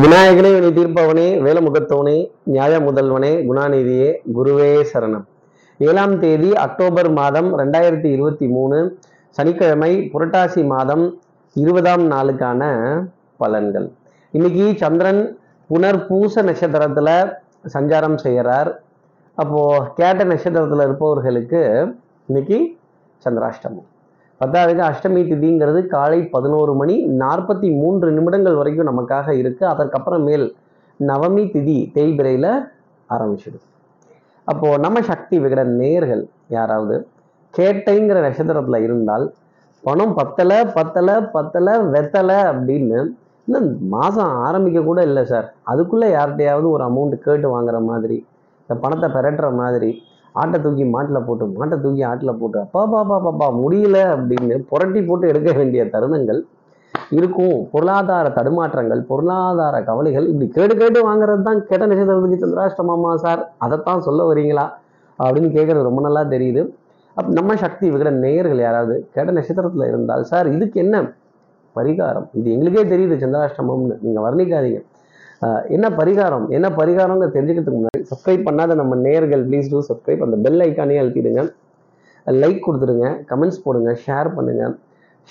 விநாயகனே வினை தீர்ப்பவனே வேலமுகத்தவனே நியாய முதல்வனே குணாநிதியே குருவே சரணம். ஏழாம் தேதி அக்டோபர் மாதம் ரெண்டாயிரத்தி இருபத்தி மூணு சனிக்கிழமை புரட்டாசி மாதம் இருபதாம் நாளுக்கான பலன்கள். இன்னைக்கு சந்திரன் புனர் பூச நட்சத்திரத்துல சஞ்சாரம் செய்கிறார் அப்போ கேட்ட நட்சத்திரத்துல இருப்பவர்களுக்கு இன்னைக்கு சந்திராஷ்டமம். பத்தாவது அஷ்டமி திதிங்கிறது காலை பதினோரு மணி நாற்பத்தி மூன்று நிமிடங்கள் வரைக்கும் நமக்காக இருக்குது அதற்கப்புறமேல் நவமி திதி தேய்பிரையில் ஆரம்பிச்சிடும். அப்போது நம்ம சக்தி விகட நேர்கள் யாராவது கேட்டைங்கிற நட்சத்திரத்தில் இருந்தால் பணம் பத்தலை பத்தலை பத்தலை வெத்தலை அப்படின்னு இன்னும் மாதம் ஆரம்பிக்க கூட இல்லை சார். அதுக்குள்ளே யார்கிட்டையாவது ஒரு அமௌண்ட் கேட்டு வாங்குற மாதிரி இந்த பணத்தை பெரட்டுற மாதிரி ஆட்டை தூக்கி மாட்டில் போட்டு மாட்டை தூக்கி ஆட்டில் போட்டு அப்பா பாப்பா பாப்பா முடியல அப்படின்னு புரட்டி போட்டு எடுக்க வேண்டிய தருணங்கள் இருக்கும். பொருளாதார தடுமாற்றங்கள் பொருளாதார கவலைகள் இப்படி கேட்டு கேட்டு வாங்குறது தான் கெட்ட நட்சத்திரத்துக்கு சந்திராஷ்டமமா சார் அதைத்தான் சொல்ல வரீங்களா அப்படின்னு கேட்குறது ரொம்ப நல்லா தெரியுது. அப் நம்ம சக்தி விகட நேயர்கள் யாராவது கெட்ட நட்சத்திரத்தில் இருந்தால் சார் இதுக்கு என்ன பரிகாரம்? இது எங்களுக்கே தெரியுது சந்திராஷ்டமம்னு. நீங்கள் வர்ணிக்காதீங்க. என்ன பரிகாரம்? என்ன பரிகாரம்னு தெரிஞ்சுக்கிறதுக்கு சப்ஸ்கிரைப் பண்ணாத நம்ம நேர்கள் ப்ளீஸ் டூ சப்ஸ்கிரைப் அந்த பெல் ஐக்கானே அழுத்திடுங்க. லைக் கொடுத்துருங்க கமெண்ட்ஸ் போடுங்க ஷேர் பண்ணுங்க.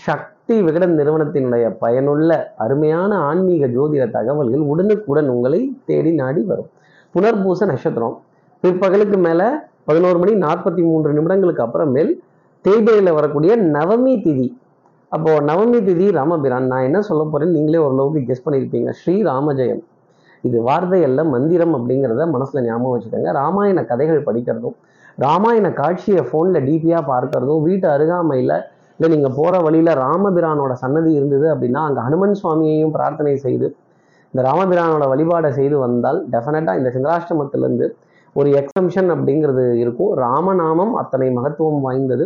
சக்தி விகடன் நிறுவனத்தினுடைய பயனுள்ள அருமையான ஆன்மீக ஜோதிட தகவல்கள் உடனுக்குடன் உங்களை தேடி நாடி வரும். புனர்பூச நட்சத்திரம். பிற்பகலுக்கு மேலே பதினோரு மணி நாற்பத்தி மூன்று நிமிடங்களுக்கு அப்புறமேல் தேய்பிரையில் வரக்கூடிய நவமி திதி. அப்போது நவமி திதி ராமபிரான். நான் என்ன சொல்ல போகிறேன் நீங்களே ஓரளவுக்கு கெஸ் பண்ணியிருப்பீங்க ஸ்ரீ ராமஜெயம். இது வார்த்தை அல்ல மந்திரம் அப்படிங்கிறத மனசில் ஞாபகம் வச்சுக்கோங்க. ராமாயண கதைகள் படிக்கிறதும் ராமாயண காட்சியை ஃபோனில் டிபியாக பார்க்கறதும் வீட்டு அருகாமையில் இல்லை நீங்கள் போகிற வழியில் ராமபிரானோட சன்னதி இருந்தது அப்படின்னா அங்கே ஹனுமன் சுவாமியையும் பிரார்த்தனை செய்து இந்த ராமபிரானோட வழிபாடை செய்து வந்தால் டெஃபினட்டாக இந்த சந்திராஷ்டமத்திலேருந்து ஒரு எக்ஸம்ஷன் அப்படிங்கிறது இருக்கும். ராமநாமம் அத்தனை மகத்துவம் வாய்ந்தது.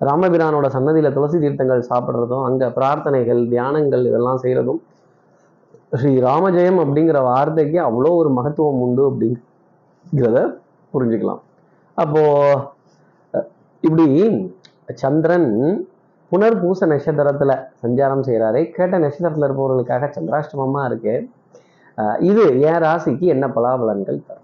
ராமபிரானோட சன்னதியில் துளசி தீர்த்தங்கள் சாப்பிட்றதும் அங்கே பிரார்த்தனைகள் தியானங்கள் இதெல்லாம் செய்கிறதும் ஸ்ரீ ராமஜெயம் அப்படிங்கிற வார்த்தைக்கு அவ்வளோ ஒரு மகத்துவம் உண்டு அப்படிங்கிறத புரிஞ்சுக்கலாம். அப்போ இப்படி சந்திரன் புனர்பூச நட்சத்திரத்தில் சஞ்சாரம் செய்கிறாரே கேட்ட நட்சத்திரத்தில் இருப்பவர்களுக்காக சந்திராஷ்டமமாக இருக்கு. இது என் ராசிக்கு என்ன பலாபலன்கள் தரும்?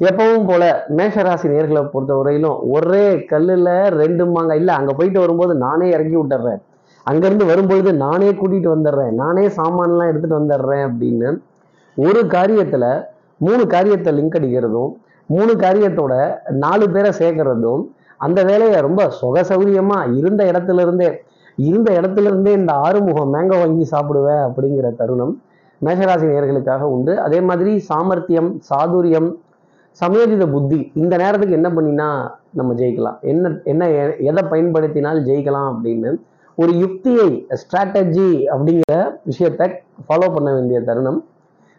எப்பவும் போல மேஷராசி நேர்களை பொறுத்த வரையிலும் ஒரே கல்லில் ரெண்டு மாங்க இல்லை அங்கே போயிட்டு வரும்போது நானே இறக்கி விட்டுறேன் அங்கேருந்து வரும்பொழுது நானே கூட்டிகிட்டு வந்துடுறேன். நானே சாமான்லாம் எடுத்துகிட்டு வந்துடுறேன் அப்படின்னு ஒரு காரியத்தில் மூணு காரியத்தை லிங்க் அடிக்கிறதும் மூணு காரியத்தோட நாலு பேரை சேர்க்கறதும் அந்த வேலையை ரொம்ப சுக இருந்த இடத்துல இருந்தே இருந்த இடத்துல இருந்தே இந்த ஆறுமுகம் மேங்கோ வாங்கி சாப்பிடுவேன் அப்படிங்கிற தருணம் மேஷராசி நேர்களுக்காக உண்டு. அதே மாதிரி சாமர்த்தியம் சாதுரியம் சமயோஜித புத்தி இந்த நேரத்துக்கு என்ன பண்ணினா நம்ம ஜெயிக்கலாம். என்ன என்ன எதை பயன்படுத்தினால் ஜெயிக்கலாம் அப்படின்னு ஒரு யுக்தியை ஸ்ட்ராட்டஜி அப்படிங்கிற விஷயத்தை ஃபாலோ பண்ண வேண்டிய தருணம்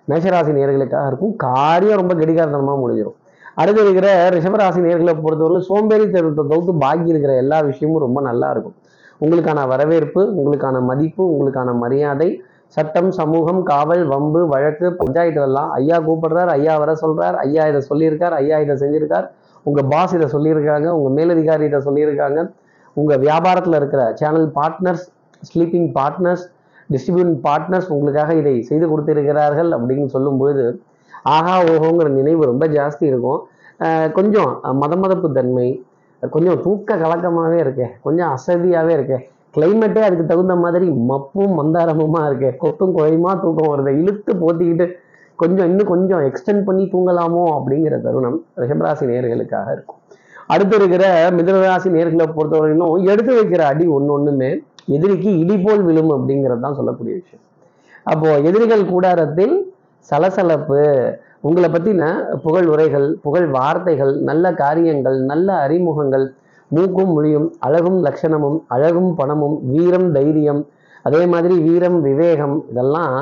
மேஷராசி நேர்களுக்காக இருக்கும். காரியம் ரொம்ப கெடிகாரத்தனமாக முடிஞ்சிடும் அடுத்து இருக்கிற ரிஷபராசி நேர்களை பொறுத்தவரை சோம்பேறி தருணத்தை தவிர்த்து பாக்கி இருக்கிற எல்லா விஷயமும் ரொம்ப நல்லா இருக்கும். உங்களுக்கான வரவேற்பு உங்களுக்கான மதிப்பு உங்களுக்கான மரியாதை சட்டம் சமூகம் காவல் வம்பு வழக்கு பஞ்சாயத்துலலாம் ஐயா கூப்பிடுறார் ஐயா வர சொல்கிறார் ஐயா இதை சொல்லியிருக்கார் ஐயா இதை செஞ்சிருக்கார். உங்கள் பாஸ் இதை சொல்லியிருக்காங்க உங்கள் மேலதிகாரி இதை சொல்லியிருக்காங்க. உங்கள் வியாபாரத்தில் இருக்கிற channel partners sleeping partners distribute partners உங்களுக்காக இதை செய்து கொடுத்திருக்கிறார்கள் அப்படின்னு சொல்லும்பொழுது ஆஹா ஓஹோங்கிற நினைவு ரொம்ப ஜாஸ்தி இருக்கும். கொஞ்சம் மத மதப்பு தன்மை கொஞ்சம் தூக்க கலக்கமாகவே இருக்கே கொஞ்சம் அசதியாகவே இருக்கே கிளைமேட்டே அதுக்கு தகுந்த மாதிரி மப்பும் மந்தாரமுமா இருக்கே கொத்தும் குழையுமா தூக்கம் வருது இழுத்து போத்திக்கிட்டு கொஞ்சம் இன்னும் கொஞ்சம் எக்ஸ்டெண்ட் பண்ணி தூங்கலாமோ அப்படிங்கிற தருணம் ரிஷபராசி நேர்களுக்காக இருக்கும். அடுத்து இருக்கிற மிதனராசி நேர்களை பொறுத்தவரையிலும் எடுத்து வைக்கிற அடி ஒன்று ஒன்றுமே எதிரிக்கு இடி போல் விழும் அப்படிங்கிறது தான் சொல்லக்கூடிய விஷயம். அப்போ எதிரிகள் கூடாரத்தில் சலசலப்பு உங்களை பற்றின புகழ் உரைகள் புகழ் வார்த்தைகள் நல்ல காரியங்கள் நல்ல அறிமுகங்கள் மூக்கும் மொழியும் அழகும் லட்சணமும் அழகும் பணமும் வீரம் தைரியம் அதே மாதிரி வீரம் விவேகம் இதெல்லாம்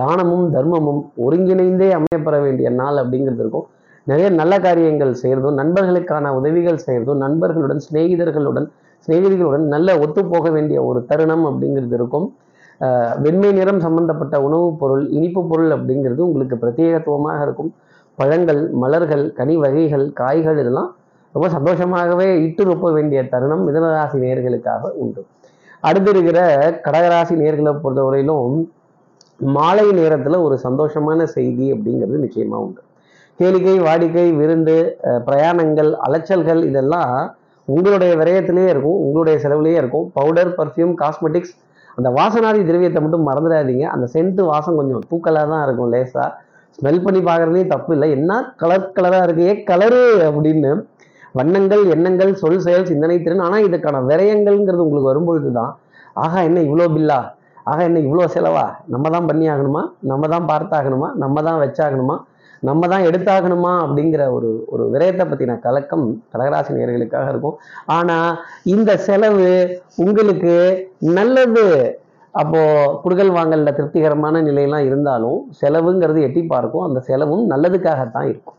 தானமும் தர்மமும் ஒருங்கிணைந்தே அமையப்பெற வேண்டிய நாள் அப்படிங்கிறது இருக்கும். நிறைய நல்ல காரியங்கள் செய்கிறதும் நண்பர்களுக்கான உதவிகள் செய்கிறதும் நண்பர்களுடன் சிநேகிதர்களுடன் சிநேகிதிகளுடன் நல்ல ஒத்து போக வேண்டிய ஒரு தருணம் அப்படிங்கிறது இருக்கும். வெண்மை நிறம் சம்பந்தப்பட்ட உணவுப் பொருள் இனிப்பு பொருள் அப்படிங்கிறது உங்களுக்கு பிரத்யேகத்துவமாக இருக்கும். பழங்கள் மலர்கள் கனி வகைகள் காய்கள் இதெல்லாம் ரொம்ப சந்தோஷமாகவே இட்டு ரொப்ப வேண்டிய தருணம் மிதனராசி நேர்களுக்காக உண்டு. அடுத்து இருக்கிற கடகராசி நேர்களை பொறுத்தவரையிலும் மாலை நேரத்தில் ஒரு சந்தோஷமான செய்தி அப்படிங்கிறது நிச்சயமாக உண்டு. கேளிக்கை வாடிக்கை விருந்து பிரயாணங்கள் அலைச்சல்கள் இதெல்லாம் உங்களுடைய விரயத்திலேயே இருக்கும் உங்களுடைய செலவுலேயே இருக்கும். பவுடர் பர்ஃப்யூம் காஸ்மெட்டிக்ஸ் அந்த வாசனாதி திரவியத்தை மட்டும் மறந்துடாதீங்க. அந்த சென்ட்டு வாசம் கொஞ்சம் பூக்கலாக தான் இருக்கும் லேசாக ஸ்மெல் பண்ணி பார்க்குறதே தப்பு இல்லை. என்ன கலர் கலராக இருக்கு? ஏ கலரு அப்படின்னு வண்ணங்கள் எண்ணங்கள் சொல் செயல் சிந்தனை திறன். ஆனால் இதுக்கான விரயங்கள்ங்கிறது உங்களுக்கு வரும்பொழுது தான் ஆகா என்ன இவ்வளோ பில்லா? ஆகா என்ன இவ்வளோ செலவா? நம்ம தான் பண்ணி ஆகணுமா நம்ம தான் பார்த்தாகணுமா? நம்ம தான் வச்சாகணுமா? நம்ம தான் எடுத்தாகணுமா அப்படிங்கிற ஒரு ஒரு விரயத்தை பற்றின கலக்கம் கடகராசி நேர்களுக்காக இருக்கும். ஆனால் இந்த செலவு உங்களுக்கு நல்லது. அப்போது குடுகல் வாங்கலில் திருப்திகரமான நிலையெல்லாம் இருந்தாலும் செலவுங்கிறது எட்டி பார்க்கும். அந்த செலவும் நல்லதுக்காகத்தான் இருக்கும்.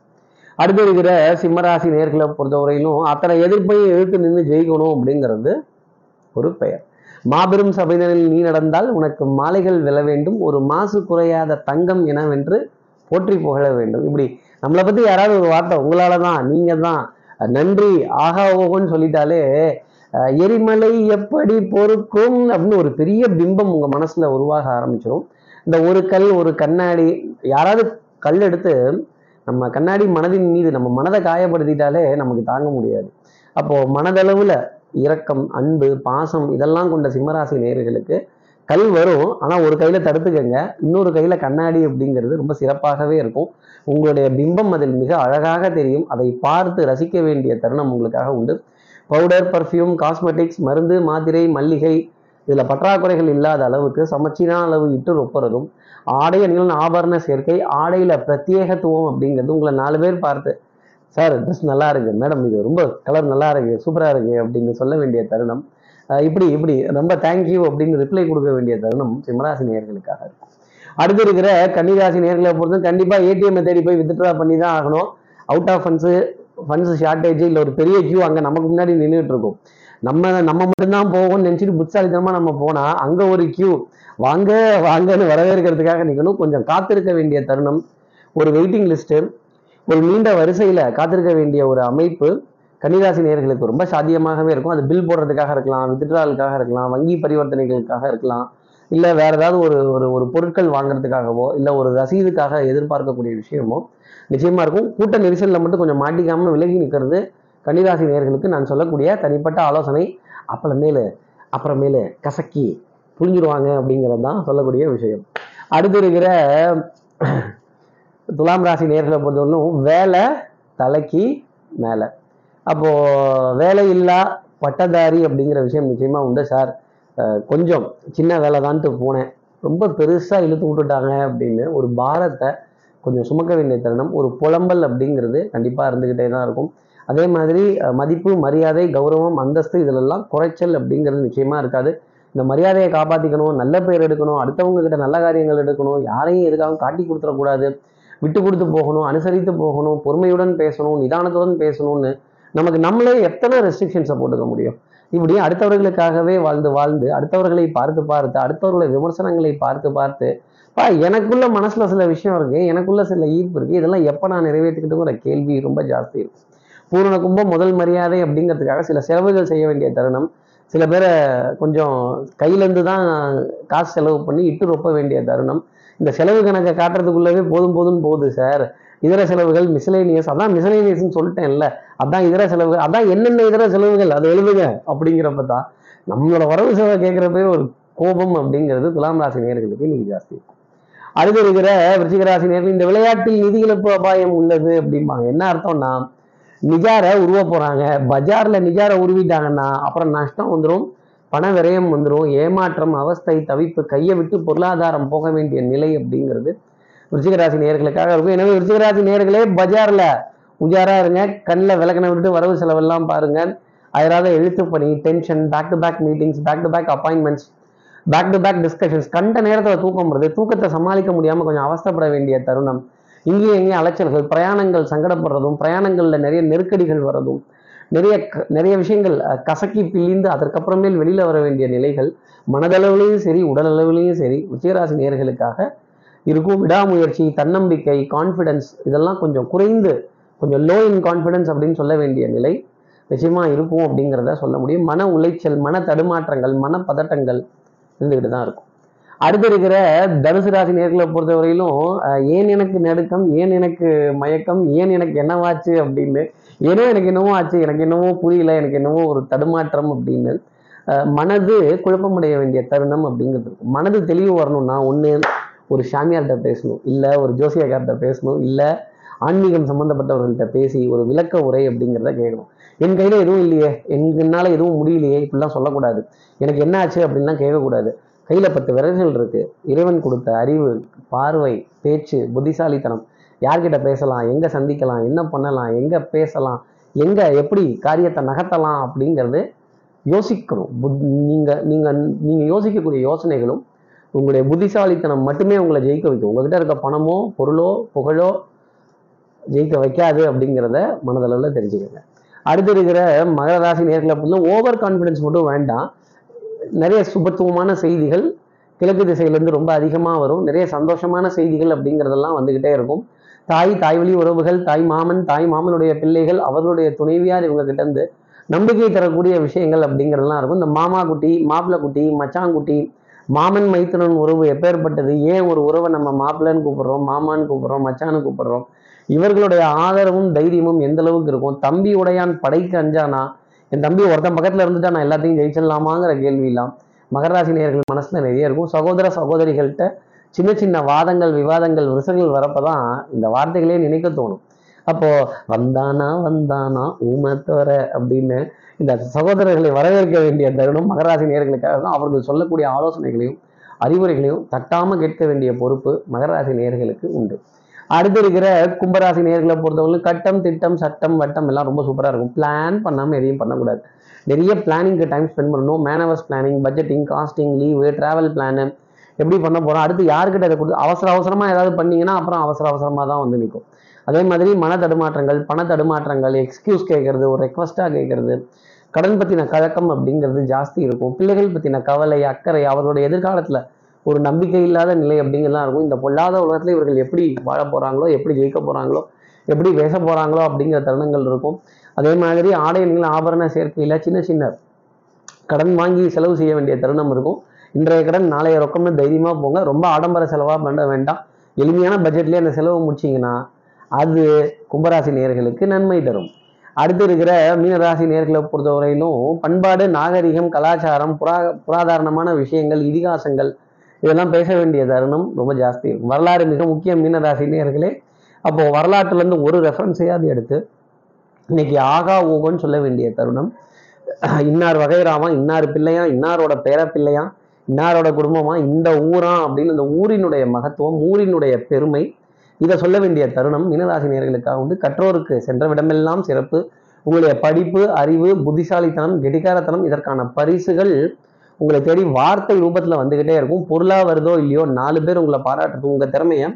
அடுத்து இருக்கிற சிம்மராசி நேர்களை பொறுத்தவரையிலும் அத்தனை எதிர்ப்பையும் எழுத்து நின்று ஜெயிக்கணும் அப்படிங்கிறது ஒரு பெயர். மாபெரும் சபையினரில் நீ நடந்தால் உனக்கு மாலைகள் விழ வேண்டும். ஒரு மாசு குறையாத தங்கம் எனவென்று போற்றி புகழ வேண்டும். இப்படி நம்மளை பற்றி யாராவது ஒரு வார்த்தை உங்களால தான் நீங்கள் தான் நன்றி ஆகா ஓகோன்னு சொல்லிட்டாலே எரிமலை எப்படி பொறுக்கும் அப்படின்னு ஒரு பெரிய பிம்பம் உங்கள் மனசுல உருவாக ஆரம்பிச்சிடும் இந்த ஒரு கல் ஒரு கண்ணாடி யாராவது கல் எடுத்து நம்ம கண்ணாடி மனதின் மீது நம்ம மனதை காயப்படுத்திட்டாலே நமக்கு தாங்க முடியாது. அப்போது மனதளவில் இரக்கம் அன்பு பாசம் இதெல்லாம் கொண்ட சிம்மராசி நேயர்களுக்கு கல் வரும் ஆனால் ஒரு கையில் தடுத்துக்கங்க. இன்னொரு கையில் கண்ணாடி அப்படிங்கிறது ரொம்ப சிறப்பாகவே இருக்கும். உங்களுடைய பிம்பம் அதில் மிக அழகாக தெரியும். அதை பார்த்து ரசிக்க வேண்டிய தருணம் உங்களுக்காக உண்டு. பவுடர் பர்ஃப்யூம் காஸ்மெட்டிக்ஸ் மருந்து மாத்திரை மல்லிகை இதில் பற்றாக்குறைகள் இல்லாத அளவுக்கு சமச்சீரான அளவு இட்டு ஒப்புறதும் ஆடை அணிகளின் ஆபரண சேர்க்கை ஆடையில் பிரத்யேகத்துவம் அப்படிங்கிறது உங்களை நாலு பேர் பார்த்து சார் ட்ரெஸ் நல்லா இருக்கு. மேடம் இது ரொம்ப கலர் நல்லா இருக்கு. சூப்பராக இருக்கு. அப்படின்னு சொல்ல வேண்டிய தருணம். இப்படி இப்படி. ரொம்ப தேங்க்யூ அப்படின்னு ரிப்ளை கொடுக்க வேண்டிய தருணம் சிம்மராசி நேர்களுக்காக இருக்கும் அடுத்து இருக்கிற கன்னிராசி நேர்களை பொறுத்து கண்டிப்பாக ஏடிஎம்மை தேடி போய் வித்ட்ரா பண்ணி தான் ஆகணும். Out of funds funds shortage இல்லை ஒரு பெரிய கியூ அங்கே நமக்கு முன்னாடி நின்றுட்டு இருக்கும். நம்ம நம்ம மட்டும்தான் போகும்னு நினச்சிட்டு புத்தாலித்தனமாக நம்ம போனால் அங்கே ஒரு கியூ வாங்க வாங்கன்னு வரவேற்கிறதுக்காக நிற்கணும் கொஞ்சம் காத்திருக்க வேண்டிய தருணம் ஒரு வெயிட்டிங் லிஸ்ட்டு ஒரு நீண்ட வரிசையில் காத்திருக்க வேண்டிய ஒரு அமைப்பு கன்னிராசி நேர்களுக்கு ரொம்ப சாத்தியமாகவே இருக்கும். அது பில் போடுறதுக்காக இருக்கலாம் வித்ட்ராலுக்காக இருக்கலாம் வங்கி பரிவர்த்தனைகளுக்காக இருக்கலாம். இல்லை வேற ஏதாவது ஒரு ஒரு ஒரு பொருட்கள் வாங்குறதுக்காகவோ இல்லை ஒரு ரசீதுக்காக எதிர்பார்க்கக்கூடிய விஷயமோ நிச்சயமாக இருக்கும். கூட்ட நெரிசலில் மட்டும் கொஞ்சம் மாட்டிக்காமல் விலகி நிற்கிறது கன்னிராசி நேர்களுக்கு நான் சொல்லக்கூடிய தனிப்பட்ட ஆலோசனை. அப்புறமேலு அப்புறமேலு கசக்கி புரிஞ்சிருவாங்க அப்படிங்கிறது தான் சொல்லக்கூடிய விஷயம். அடுத்து இருக்கிற துலாம் ராசி நேர்களை பொறுத்தவரைக்கும் வேலை தலைக்கு மேலே. அப்போ வேலையில்லா பட்டதாரி அப்படிங்கிற விஷயம் நிச்சயமா உண்டு சார். கொஞ்சம் சின்ன வேலை தான்ட்டு போனேன். ரொம்ப பெருசா இழுத்து விட்டுட்டாங்க அப்படின்னு ஒரு பாரத்தை கொஞ்சம் சுமக்க வேண்டிய தருணம் ஒரு புலம்பல் அப்படிங்கிறது கண்டிப்பா இருந்துகிட்டே தான் இருக்கும். அதே மாதிரி மதிப்பு மரியாதை கௌரவம் அந்தஸ்து இதிலெல்லாம் குறைச்சல் அப்படிங்கிறது நிச்சயமா இருக்காது. இந்த மரியாதையை காப்பாற்றிக்கணும் நல்ல பேர் எடுக்கணும் அடுத்தவங்க கிட்ட நல்ல காரியங்கள் எடுக்கணும் யாரையும் எதுக்காகவும் காட்டி கொடுத்துடக்கூடாது. விட்டு கொடுத்து போகணும் அனுசரித்து போகணும் பொறுமையுடன் பேசணும் நிதானத்துடன் பேசணும்னு நமக்கு நம்மளே எத்தனை ரெஸ்ட்ரிக்ஷன்ஸை போட்டுக்க முடியும்? இப்படி அடுத்தவர்களுக்காகவே வாழ்ந்து வாழ்ந்து அடுத்தவர்களை பார்த்து பார்த்து அடுத்தவர்களை விமர்சனங்களை பார்த்து பார்த்து பா எனக்குள்ள மனசுல சில விஷயம் இருக்கு எனக்குள்ள சில ஈர்ப்பு இருக்கு. இதெல்லாம் எப்போ நான் நிறைவேற்றிக்கிட்டுங்கிற கேள்வி ரொம்ப ஜாஸ்தி இருக்கும் பூரண கும்பம் முதல் மரியாதை அப்படிங்கிறதுக்காக சில செலவுகள் செய்ய வேண்டிய தருணம். சில பேரை கொஞ்சம் கையிலேருந்து தான் காசு செலவு பண்ணி இட்டு ரொப்ப வேண்டிய தருணம். இந்த செலவு கணக்கை காட்டுறதுக்குள்ளவே போதும் போதும் போகுது சார். இதர செலவுகள் மிஸ்லேனியஸ் அதான் மிஸ்லேனியஸ்னு சொல்லிட்டேன்ல. அதான் இதர செலவுகள் அதான் என்னென்ன இதர செலவுகள் அதை எழுதுங்க அப்படிங்கிறப்ப தான் நம்மளோட வரவு செலவை கேட்குறப்பே ஒரு கோபம் அப்படிங்கிறது துலாம் ராசி நேர்களுக்கு இன்னைக்கு ஜாஸ்தி. இருக்கும் அடுத்து இருக்கிற விருச்சிகராசி நேர்கள் இந்த விளையாட்டில் நிதி இழப்பு அபாயம் உள்ளது அப்படிம்பாங்க. என்ன அர்த்தம்னா நிஜாரை உருவ போகிறாங்க பஜார்ல நிஜாரை உருவிட்டாங்கன்னா அப்புறம் நஷ்டம் வந்துடும் பண விரயம் வந்துடும் ஏமாற்றம் அவஸ்தை தவிப்பு கையை விட்டு பொருளாதாரம் போக வேண்டிய நிலை அப்படிங்கிறது விருச்சிகராசி நேர்களுக்காக இருக்கும். எனவே விருச்சிகராசி நேர்களே பஜாரில் உஜாரா இருங்க. கண்ணில் விளக்கின விட்டுட்டு வரவு செலவெல்லாம் பாருங்க. அதனால எழுத்து பணி tension back to back meetings back to back appointments back to back discussions கண்ட நேரத்தில் தூக்கம் வருது. தூக்கத்தை சமாளிக்க முடியாமல் கொஞ்சம் அவஸ்தைப்பட வேண்டிய தருணம். இங்கேயும் எங்கேயும் அலைச்சல்கள் பிரயாணங்கள் சங்கடப்படுறதும் பிரயாணங்களில் நிறைய நெருக்கடிகள் வர்றதும் நிறைய க- நிறைய விஷயங்கள் கசக்கி பிழிந்து அதற்கப்புறமேல் வெளியில் வர வேண்டிய நிலைகள் மனதளவுலேயும் சரி உடல் சரி உச்சராசி நேர்களுக்காக இருக்கும். விடாமுயற்சி தன்னம்பிக்கை கான்ஃபிடென்ஸ் இதெல்லாம் கொஞ்சம் குறைந்து கொஞ்சம் லோ இன் கான்ஃபிடன்ஸ் அப்படின்னு சொல்ல வேண்டிய நிலை நிச்சயமாக இருக்கும் அப்படிங்கிறத சொல்ல முடியும். மன உளைச்சல் மன தடுமாற்றங்கள் மன பதட்டங்கள் இருந்துகிட்டு தான் இருக்கும். அடுத்து இருக்கிற தனுசு ராசி நேர்களை பொறுத்தவரையிலும் ஏன் எனக்கு நடுக்கம் ஏன் எனக்கு மயக்கம் ஏன் எனக்கு என்னவாச்சு அப்படின்னு ஏனோ எனக்கு என்னவோ ஆச்சு எனக்கு என்னவோ புரியல எனக்கு என்னவோ ஒரு தடுமாற்றம் அப்படின்னு மனது குழப்பமடைய வேண்டிய தருணம் அப்படிங்கிறது இருக்கும். மனது தெளிவு வரணும்னா ஒன்று ஒரு சாமியார்கிட்ட பேசணும் இல்லை ஒரு ஜோசியக்கார்கிட்ட பேசணும் இல்லை ஆன்மீகம் சம்மந்தப்பட்டவர்கள்ட்ட பேசி ஒரு விளக்க உரை அப்படிங்கிறத கேட்கணும். என் கையில் எதுவும் இல்லையே என்னால் எதுவும் முடியலையே இப்படிலாம் சொல்லக்கூடாது. எனக்கு என்ன ஆச்சு அப்படின்லாம் கேட்கக்கூடாது. கையில் பத்து விரல்கள் இருக்குது இறைவன் கொடுத்த அறிவு பார்வை பேச்சு புத்திசாலித்தனம். யார்கிட்ட பேசலாம் எங்கே சந்திக்கலாம் என்ன பண்ணலாம் எங்கே பேசலாம் எங்கே எப்படி காரியத்தை நகர்த்தலாம் அப்படிங்கிறது யோசிக்கணும். புத் நீங்கள் நீங்கள் நீங்கள் யோசிக்கக்கூடிய யோசனைகளும் உங்களுடைய புத்திசாலித்தனம் மட்டுமே உங்களை ஜெயிக்க வைக்கும். உங்ககிட்ட இருக்க பணமோ பொருளோ புகழோ ஜெயிக்க வைக்காது அப்படிங்கிறத மனதளவில் தெரிஞ்சுக்கோங்க. அடுத்து இருக்கிற மகர ராசி நேர்களை அப்படின்னா ஓவர் கான்ஃபிடன்ஸ் மட்டும் வேண்டாம். நிறைய சுபத்துவமான செய்திகள் கிழக்கு திசையிலேருந்து ரொம்ப அதிகமாக வரும். நிறைய சந்தோஷமான செய்திகள் அப்படிங்கிறதெல்லாம் வந்துக்கிட்டே இருக்கும். தாய் தாய் வழி உறவுகள் தாய் மாமன் தாய் மாமனுடைய பிள்ளைகள் அவர்களுடைய துணைவியார் இவங்க கிட்டேருந்து நம்பிக்கை தரக்கூடிய விஷயங்கள் அப்படிங்கிறதெல்லாம் இருக்கும். இந்த மாமா குட்டி மாப்பிள்ளை குட்டி மச்சாங்குட்டி மாமன் மைத்துனன் உறவு எப்பேற்பட்டது? ஏன் ஒரு உறவை நம்ம மாப்பிள்ளைன்னு கூப்பிடுறோம் மாமான்னு கூப்பிடுறோம் மச்சான்னு கூப்பிடுறோம்? இவர்களுடைய ஆதரவும் தைரியமும் எந்த அளவுக்கு இருக்கும்? தம்பி உடையான் படைக்கு அஞ்சானா? என் தம்பி ஒருத்தன் பக்கத்தில் இருந்துட்டா நான் எல்லாத்தையும் ஜெயிச்சிடலாமாங்கிற கேள்வியெல்லாம் மகராசி நேயர்கள் மனசுல நிறைய இருக்கும். சகோதர சகோதரிகள்கிட்ட சின்ன சின்ன வாதங்கள் விவாதங்கள் விரிசல்கள் வரப்பதான் இந்த வார்த்தைகளே நினைக்க தோணும். அப்போ வந்தானா வந்தானா ஊமத்தோர அப்படின்னு இந்த சகோதரர்களை வரவேற்க வேண்டிய தருணம் மகராசி நேர்களுக்காக தான். அவர்கள் சொல்லக்கூடிய ஆலோசனைகளையும் அறிவுரைகளையும் தட்டாம கேட்க வேண்டிய பொறுப்பு மகராசி நேர்களுக்கு உண்டு. அடுத்து இருக்கிற கும்பராசி நேர்களை பொறுத்தவரை கட்டம் திட்டம் சட்டம் வட்டம் எல்லாம் ரொம்ப சூப்பராக இருக்கும். பிளான் பண்ணாமல் எதையும் பண்ணக்கூடாது. நிறைய பிளானிங்க்கு டைம் ஸ்பெண்ட் பண்ணணும். Manoeuvres planning budgeting costing leave travel plan எப்படி பண்ண போகிறோம் அடுத்து யாருக்கிட்ட இதை கொடுத்து அவசர அவசரமாக ஏதாவது பண்ணிங்கன்னா அப்புறம் அவசர அவசரமாக தான் வந்து நிற்கும் அதே மாதிரி மன தடுமாற்றங்கள் பண தடுமாற்றங்கள் எக்ஸ்கியூஸ் கேட்கறது ஒரு ரெக்வஸ்ட்டாக கேட்கறது கடன் பற்றின கழக்கம் அப்படிங்கிறது ஜாஸ்தி இருக்கும். பிள்ளைகள் பற்றின கவலை அக்கறை அவர்களுடைய எதிர்காலத்தில் ஒரு நம்பிக்கை இல்லாத நிலை அப்படிங்கலாம் இருக்கும். இந்த பொல்லாத உலகத்தில் இவர்கள் எப்படி வாழ போகிறாங்களோ எப்படி ஜெயிக்க போகிறாங்களோ எப்படி பேச போகிறாங்களோ அப்படிங்கிற தருணங்கள் இருக்கும். அதே மாதிரி ஆடைகள் ஆபரண சேர்க்கையில் சின்ன சின்ன கடன் வாங்கி செலவு செய்ய வேண்டிய தருணம் இருக்கும். இன்றைய கடன் நாளைய ரொக்கம்னு தைரியமாக போங்க. ரொம்ப ஆடம்பர செலவாக பண்ண வேண்டாம். எளிமையான பட்ஜெட்லேயே அந்த செலவு முடிச்சிங்கன்னா அது கும்பராசி நேயர்களுக்கு நன்மை தரும். அடுத்து இருக்கிற மீனராசி நேர்களை பொறுத்தவரையிலும் பண்பாடு நாகரிகம் கலாச்சாரம் புரா புராதாரணமான விஷயங்கள் இதிகாசங்கள் இதெல்லாம் பேச வேண்டிய தருணம் ரொம்ப ஜாஸ்தி இருக்கும். வரலாறு மிக முக்கியம் மீனராசி நேர்களே அப்போ வரலாற்றுலேருந்து ஒரு ரெஃபரன்ஸையாவது எடுத்து இன்னைக்கு ஆகா ஓகோன்னு சொல்ல வேண்டிய தருணம். இன்னார் வகைராமா இன்னார் பிள்ளையா இன்னாரோட பேர பிள்ளையா இன்னாரோட குடும்பமா இந்த ஊரா அப்படின்னு இந்த ஊரினுடைய மகத்துவம் ஊரினுடைய பெருமை இதை சொல்ல வேண்டிய தருணம் மீனராசி நேர்களுக்காக உண்டு. கற்றோருக்கு சென்ற விடமெல்லாம் சிறப்பு. உங்களுடைய படிப்பு அறிவு புத்திசாலித்தனம் கெடிகாரத்தனம் இதற்கான பரிசுகள் உங்களை தேடி வார்த்தை ரூபத்தில் வந்துக்கிட்டே இருக்கும். பொருளாக வருதோ இல்லையோ நாலு பேர் உங்களை பாராட்டுறதும் உங்கள் திறமையை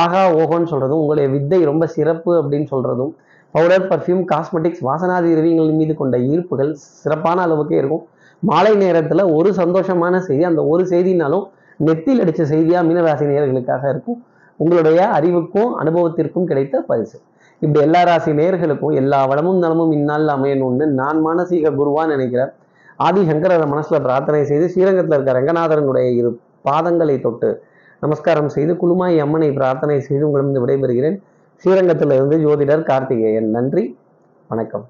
ஆகா ஓஹோன்னு சொல்கிறதும் உங்களுடைய வித்தை ரொம்ப சிறப்பு அப்படின்னு சொல்கிறதும் பவுடர் பர்ஃப்யூம் காஸ்மெட்டிக்ஸ் வாசனாதி திரவியங்கள் மீது கொண்ட ஈர்ப்புகள் சிறப்பான அளவுக்கே இருக்கும். மாலை நேரத்தில் ஒரு சந்தோஷமான செய்தி அந்த ஒரு செய்தினாலும் நெத்தியில் அடித்த செய்தியாக மீனராசி நேர்களுக்காக இருக்கும். உங்களுடைய அறிவுக்கும் அனுபவத்திற்கும் கிடைத்த பரிசு. இப்படி எல்லா ராசி நேயர்களுக்கும் எல்லா வளமும் நலமும் இந்நாளில் அமையணும்னு நான் மானசீக குருவான்னு நினைக்கிறேன். ஆதி சங்கரரை பிரார்த்தனை செய்து ஸ்ரீரங்கத்தில் இருக்க ரங்கநாதரனுடைய இரு பாதங்களை தொட்டு நமஸ்காரம் செய்து குழுமாய் அம்மனை பிரார்த்தனை செய்து உங்களிடம் விடைபெறுகிறேன். ஸ்ரீரங்கத்திலிருந்து ஜோதிடர் கார்த்திகேயன். நன்றி. வணக்கம்.